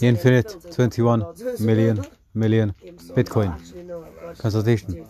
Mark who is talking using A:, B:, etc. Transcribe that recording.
A: Infinite 21 million million Bitcoin. Consultation.